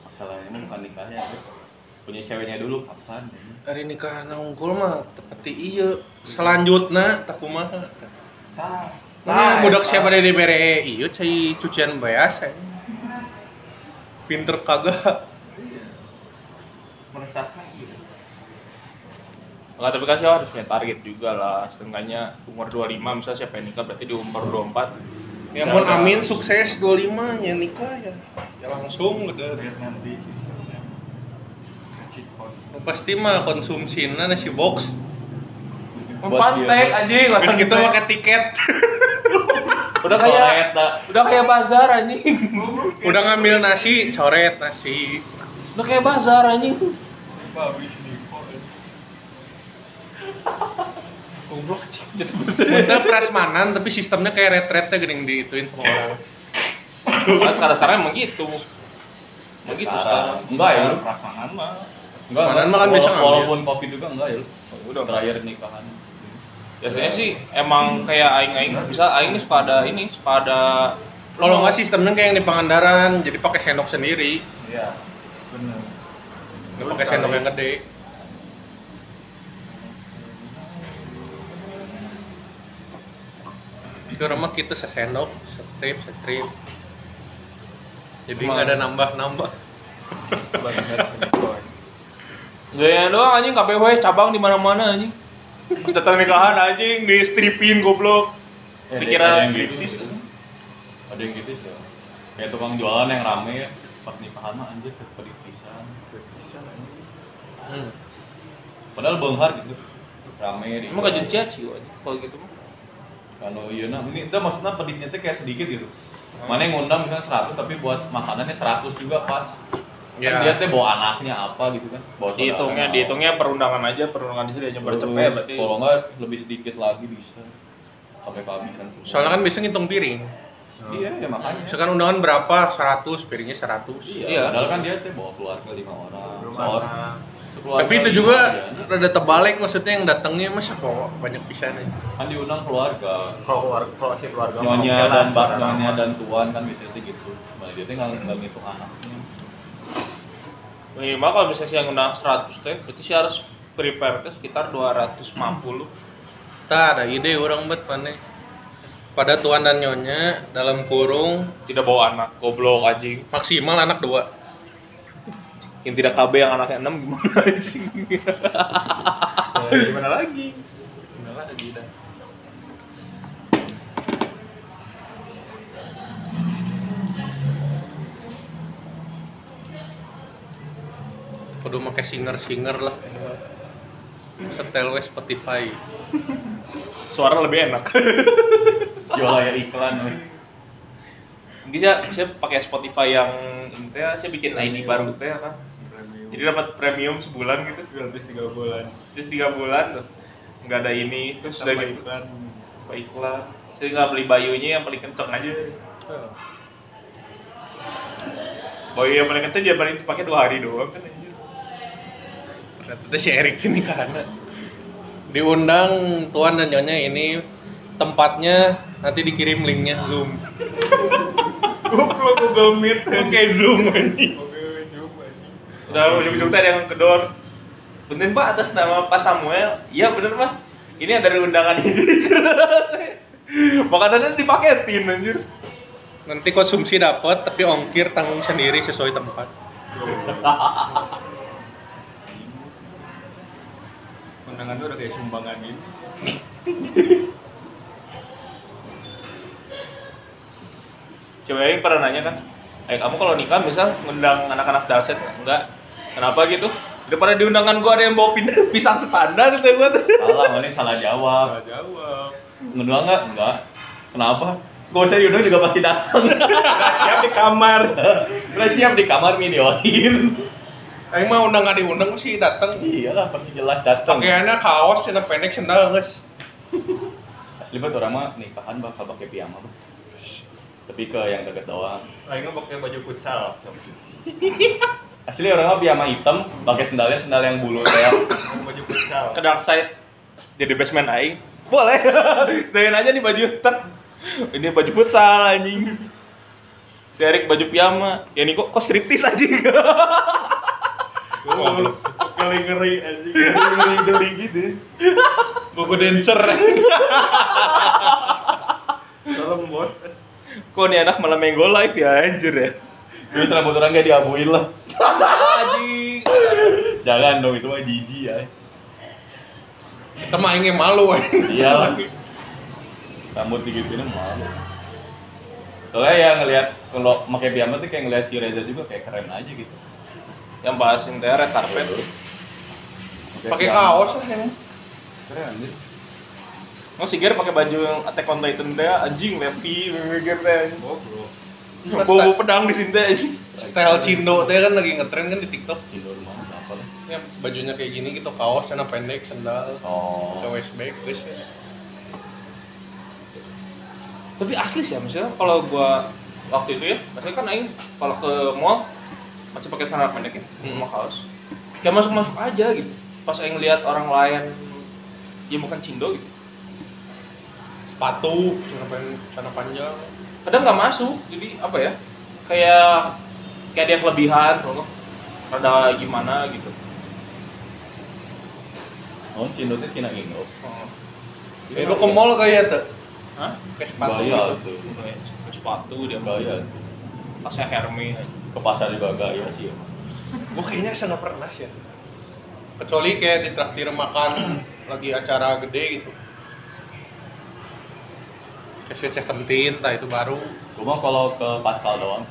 Masalahnya mah bukan nikahnya, punya ceweknya dulu kapan? Hari nikah unggul mah tepeti iya. Selanjutnya tak kumaha. Nah, budak siapa dari DPR iya cai cucian beas aing. Pinter kagak. Meresahkan gitu. Enggak, tapi kan harus punya target juga lah. Setengahnya umur 25 misalnya siapa yang nikah berarti di umur 24. Ya mun amin sukses 25 nya nikah ya. Ya langsung gitu. Lihat nanti sih. Code. Pasti mah konsumsinya nasi box. Mempantek anjing, Terus orang kita pakai tiket. Udah kayak udah kayak bazar anjing. Udah ngambil nasi, coret nasi. Udah kayak bazar anjing. Goblok anjing. Muntah prasmanan tapi sistemnya kayak retretnya gini diituin sama orang. Kan sekarang sekarang emang gitu. Emang gitu sekarang. Enggak ya lu? Prasmanan mah. Enggak, Prasmanan enggak. mah kan biasa. Walaupun covid juga enggak ya? Udah. Terakhir nikahan. Biasanya sih emang kayak aing-aing bisa aing suka ada ini, suka ada Kalau nggak sistemnya kayak yang di Pangandaran, jadi pakai sendok sendiri, Iya. Bener. nggak pakai sendok yang gede. Itu rumah kita sesendok, strip, strip. Jadi nggak ada nambah-nambah. Gaya doang anjing KPW cabang di mana-mana anjing. Datang nikahan anjing di stripin goblok. Ya, Sekira ada yang gitu sih. Ada yang gitu sih. ya. Kayak tukang jualan yang rame ya. Pas nikahan mah anjir kepelit pisan. Hmm. Padahal benghar gitu. Rame di. Emang gak jenciat sih kalau gitu mah. Kalau iya nah ini itu maksudnya peditnya tuh kayak sedikit gitu. Mana yang ngundang misalnya 100 tapi buat makanannya 100 juga pas. Ya. Kan dia teh bawa anaknya apa gitu kan. Bawa Dihitungnya dihitungnya perundangan aja, perundangan di sini aja apa. bercepet berarti. Kalau enggak lebih sedikit lagi bisa. Sampai kehabisan semua. Soalnya kan biasanya ngitung piring. Iya, ya makanya. Misalkan undangan berapa? 100, piringnya 100. Iya, Iya. padahal kan dia teh bawa keluarga lima orang. Belum Seorang- anak. sekeluarga Tapi itu juga aja. rada terbalik maksudnya yang datangnya masa kok banyak pisan ya. kan diundang keluarga. Kalau keluarga, kalau si keluarga Nyonya dan nyonya mah. dan tuan kan biasanya tuh gitu. Malah dia tuh nggak nggak ngitung anaknya. Minimal kalau misalnya yang undang 100 teh, berarti sih harus prepare teh sekitar 250. Tak ada ide orang bet mana. Pada tuan dan nyonya dalam kurung Tidak bawa anak, goblok anjing. maksimal anak dua. Yang tidak KB yang anaknya 6 gimana anjing? Ya, gimana lagi? Gimana lagi dah. Kudu make singer singer lah. Setel we Spotify. Suara lebih enak. Jual ya iklan. weh. Mungkin saya, saya pakai Spotify yang teh, saya bikin ID baru teh kan. Jadi dapat premium sebulan gitu. Gratis tiga bulan. Terus tiga bulan tuh nggak ada ini, terus udah gitu iklan. Apa iklan. Saya nggak beli bayunya yang paling kenceng aja. Bayu yang paling kenceng dia paling dipakai dua hari doang kan. Ternyata si Erik ini karena diundang tuan dan nyonya ini tempatnya nanti dikirim linknya Zoom. Goblok Google Meet. Oke Zoom ini. Udah ujung-ujung tadi yang kedor. Bener pak atas nama Pak Samuel. Iya bener mas. Ini ada undangan ini. Makanannya dipaketin anjir. Nanti konsumsi dapat tapi ongkir tanggung sendiri sesuai tempat. Undangan tuh udah kayak sumbangan gitu. Coba yang pernah nanya kan, eh kamu kalau nikah misal ngundang anak-anak daset enggak? Kenapa gitu? Daripada di undangan gua ada yang bawa pindah pisang standar gitu gua tuh. Salah, mana salah jawab. Salah jawab. Ngundang nggak? Enggak. Kenapa? Gak usah diundang juga pasti datang. Udah siap di kamar. Udah siap di kamar videoin. Aing mah undang nggak diundang sih datang. Iyalah pasti jelas datang. Pakaiannya kaos, celana pendek, sendal guys. Asli banget orang mah nikahan bakal pakai piyama Bang. Tapi ke yang deket doang. Aing mah pakai baju futsal. Asli orang mah piyama hitam, pakai sendalnya sendal yang bulu kayak Baju futsal. Ke dark side jadi basement aing. Boleh. Sedain aja nih baju tak. Ini baju futsal anjing. Si Erik baju piyama. Ya ini kok kok striptis anjing. Kali ngeri anjing. Geli-geli gitu. Buku dancer. Tolong bos. kok nih anak malah main go live ya anjir ya. Terus rambut orang gak diabuin lah. Anjing. Jangan dong itu mah jijik ya. Kita mah ingin malu aing. Iyalah. Rambut digituin malu. Soalnya ya ngelihat kalau pakai piyama tuh kayak ngelihat si Reza juga kayak keren aja gitu. Yang bahasin teh red carpet. Pakai kaos lah yang. Keren anjir. Mau si Ger pakai baju yang Attack on Titan teh anjing Levi mikir teh. Goblok. Pas Bawa pedang di sini aja. style Cindo teh kan lagi ngetren kan di TikTok Cindo rumah apa lah? ya bajunya kayak gini gitu kaos celana pendek sendal Oh. ke waist bag guys ya Tapi asli sih ya, misalnya kalau gua waktu itu ya, maksudnya kan aing kalau ke mall masih pakai celana pendek ya, sama kaos. Kayak masuk-masuk aja gitu. Pas aing lihat orang lain ya bukan cindo gitu. sepatu celana pendek celana panjang Kadang nggak masuk, jadi apa ya? Kayak kayak dia kelebihan, kalau rada gimana gitu. Oh, Cindo teh Cina Indo. Oh. eh lu ke mall kayak tuh Hah? kayak sepatu Gaya gitu. Kayak sepatu dia Gaya. tasnya Hermes. Ke pasar juga gaya sih. ya. gua kayaknya saya nggak pernah sih ya. kecuali kayak di traktir makan lagi acara gede gitu kayak Seventeen entah itu baru Cuma kalau ke Pascal doang.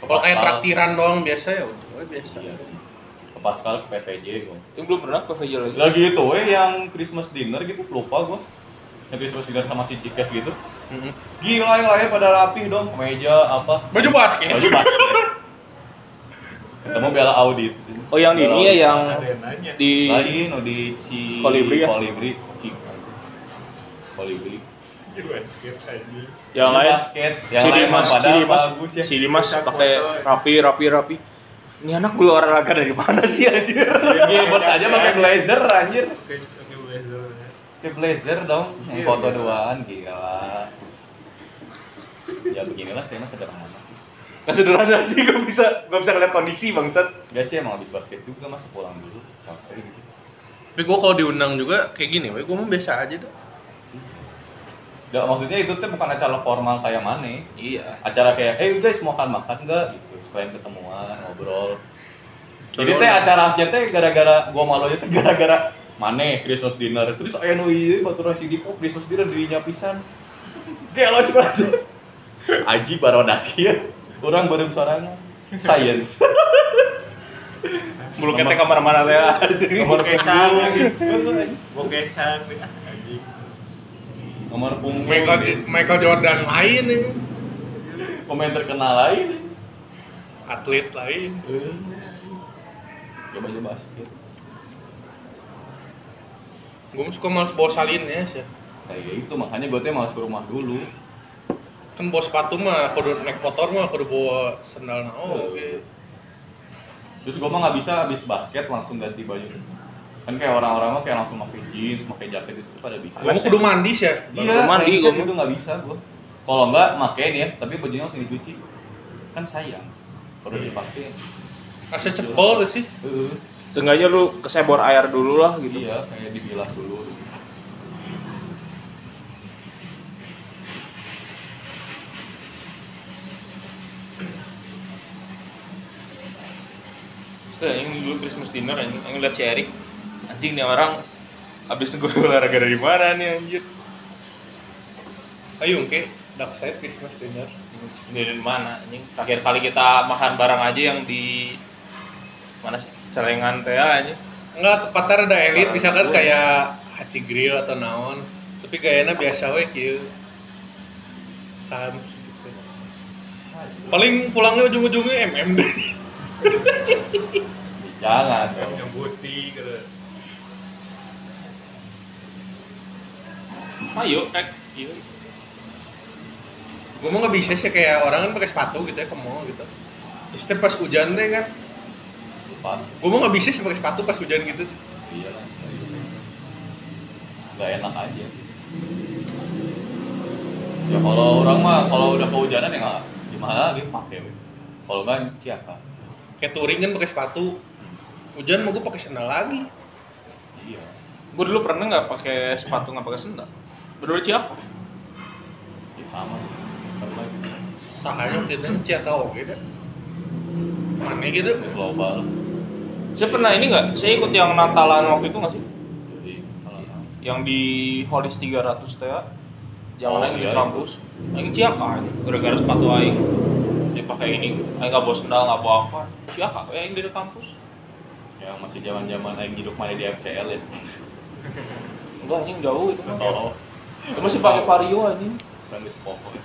Kalau kayak traktiran doang biasa ya udah biasa Iya sih. Ke Pascal ke PVJ gua. Itu belum pernah ke VJ lagi. Lagi itu eh yang Christmas dinner gitu lupa gua. Yang Christmas dinner sama si Cikes gitu. Mhm. Gila yang lain pada rapih dong, meja apa? baju basket Baju basket. Ketemu Bella Audit. Oh yang di ini ya yang di Lagi no di Ci Kolibri ya? Kolibri. Ci Kolibri. Yang lain basket, yang si lain Dimas, mah pada si Dimas, bagus ya. si Dimas Bisa pakai rapi, rapi, rapi. Ini anak gue olahraga dari mana sih anjir? Gilbert aja pakai blazer anjir. Pakai pakai blazer. Pakai blazer dong, Iya, foto iya. duaan gila. Ya beginilah saya mah sederhana. Gak sederhana sih, gue bisa, gue bisa ngeliat kondisi bangsat. Gak sih emang habis basket juga masa pulang dulu capek gitu. tapi gua kalau diundang juga kayak gini gua mah biasa aja dah Gak maksudnya itu tuh bukan acara formal kayak mana. Iya. Acara kayak, eh guys mau makan makan nggak gitu, sekalian ketemuan ngobrol. Jadi Coba teh acara aja teh gara-gara gua malu aja teh gara-gara mana Christmas dinner terus aya nu ieu baturan si Dipo Christmas dinner dirinya pisan. Gelo cuma aja. Aji barodasi ya. Orang baru sorangan. Science. Bulu ketek ke mana-mana teh. Nomor Bokesan punggung. lagi. Bokesan anjing. Nomor punggung. Michael Michael Jordan lain nih Pemain terkenal lain. atlet lain Coba coba basket. mah suka males bawa salinnya sih Kayak itu makanya gue teh malas ke rumah dulu. Kan bawa sepatu mah kudu naik motor mah kudu bawa sendal nah oh oke Terus gue mah nggak bisa habis basket langsung ganti baju. Kan kayak orang-orang mah kayak langsung pakai jeans, pakai jaket itu pada bisa. gua mah kudu mandi sih ya Iya, mandi gua gitu mah. nggak bisa gue. Kalau nggak makein ya, tapi bajunya langsung dicuci. Kan sayang. Kalau dipakai. asa cepol sih Heeh. Seenggaknya lu kesebor air dulu lah gitu. Iya, kayak dibilas dulu. Terus yang dulu Christmas dinner anjing, yang lihat si Erik. Anjing nih orang habis gue olahraga dari mana nih anjir? ayo oke dark side Christmas dinner Ini dari mana anjing? Terakhir kali kita makan bareng aja yang di mana sih? Celengan teh anjing. enggak tepatnya ada elit Barang misalkan gua. kayak Haci Grill atau naon tapi gayanya biasa we kieu sans gitu paling pulangnya ujung-ujungnya MMD Jangan dong. Yang putih gitu. Ayo, ek. Iya. gue mah nggak bisa sih kayak orang kan pakai sepatu gitu ya ke mall gitu terus teh pas hujan deh kan Pas. gue mah nggak bisa sih pakai sepatu pas hujan gitu Iya lah. Gak enak aja. Ya kalau orang mah kalau udah kehujanan ya nggak gimana lagi pakai. Kalau nggak siapa? Kayak touring kan pakai sepatu hujan mau gue pakai sandal lagi Iya. Gue dulu pernah nggak pakai sepatu nggak pakai sendal. Bener siapa? Ya sama sih. Sahanya waktu itu ciaka oke deh mana gitu Global. Saya pernah ini nggak? Saya ikut yang Natalan waktu itu nggak sih? Jadi Yang di Holis 300 teh. Jangan Oh, lagi di iya. kampus. Aing siapa aja? Gara-gara sepatu aing. Dia pakai ini. Aing nggak bawa sendal, nggak bawa apa. Siapa? Aing di kampus. yang masih zaman-zaman aing hidup mana di FCL ya. Enggak, anjing jauh itu mah. Itu masih pakai Vario anjing. Kan di Spoko.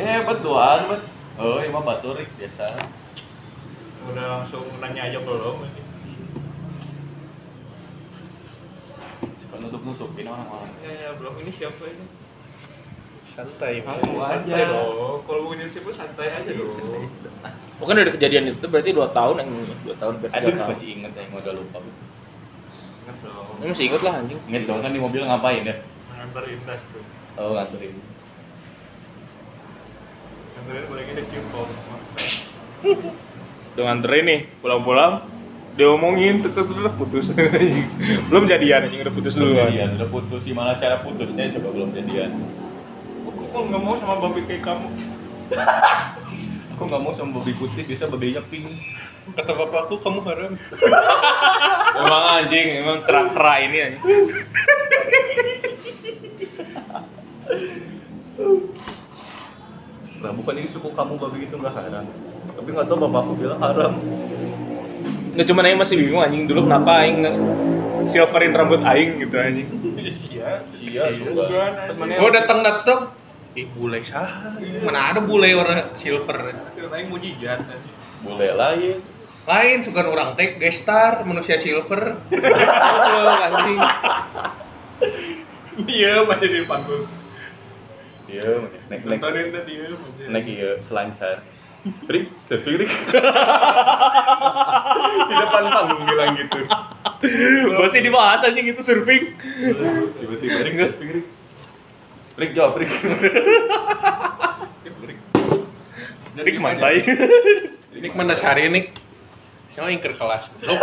Eh, betulan, bet. Oh, ini mah baturik biasa. Udah langsung nanya aja belum ini. Suka nutup-nutupin orang-orang. Ya, ya, belum ini siapa ini? Santai Aku aja. Santai dong. Kalau bukan siapa santai aja dong. Bukan dari kejadian itu berarti 2 tahun yang 2 tahun berarti Aduh, 2 tahun. masih inget ya, udah lupa. Ingat dong. Ini masih inget lah anjing. Inget dong kan di mobil ngapain ya? Nganterin tas tuh. Oh, nganterin. Nganterin boleh kita cium kok. Udah nganterin nih, pulang-pulang dia omongin tetep udah putus belum jadian anjing udah putus dulu jadian, udah putus sih malah cara putusnya coba belum jadian. Aku kok nggak mau sama babi kayak kamu? Aku nggak mau sama babi putih, biasa babinya pink. kata bapakku kamu haram emang anjing emang kera-kera ini anjing Nah, bukan ini suku kamu babi itu nggak haram. Tapi nggak tahu bapakku bilang haram. nggak cuma aing masih bingung anjing dulu kenapa aing silverin rambut aing gitu anjing Iya. Iya. Temennya- gue datang datang ih bule sah mana ada bule warna silver Kira aing mau jijat tadi. Boleh lain. lain suka orang teh gestar manusia silver Betul, anjing Iya, masih di panggung. Iya, naik naik Nontonin tadi ya. masih. naik iya selancar. Rik, selfie Rik. di depan panggung bilang gitu masih dibahas anjing itu surfing Tiba-tiba Rik, selfie Rik. Rik jawab Rik. jadi kemantai ini mana sehari ini Siapa ingker kelas? Lo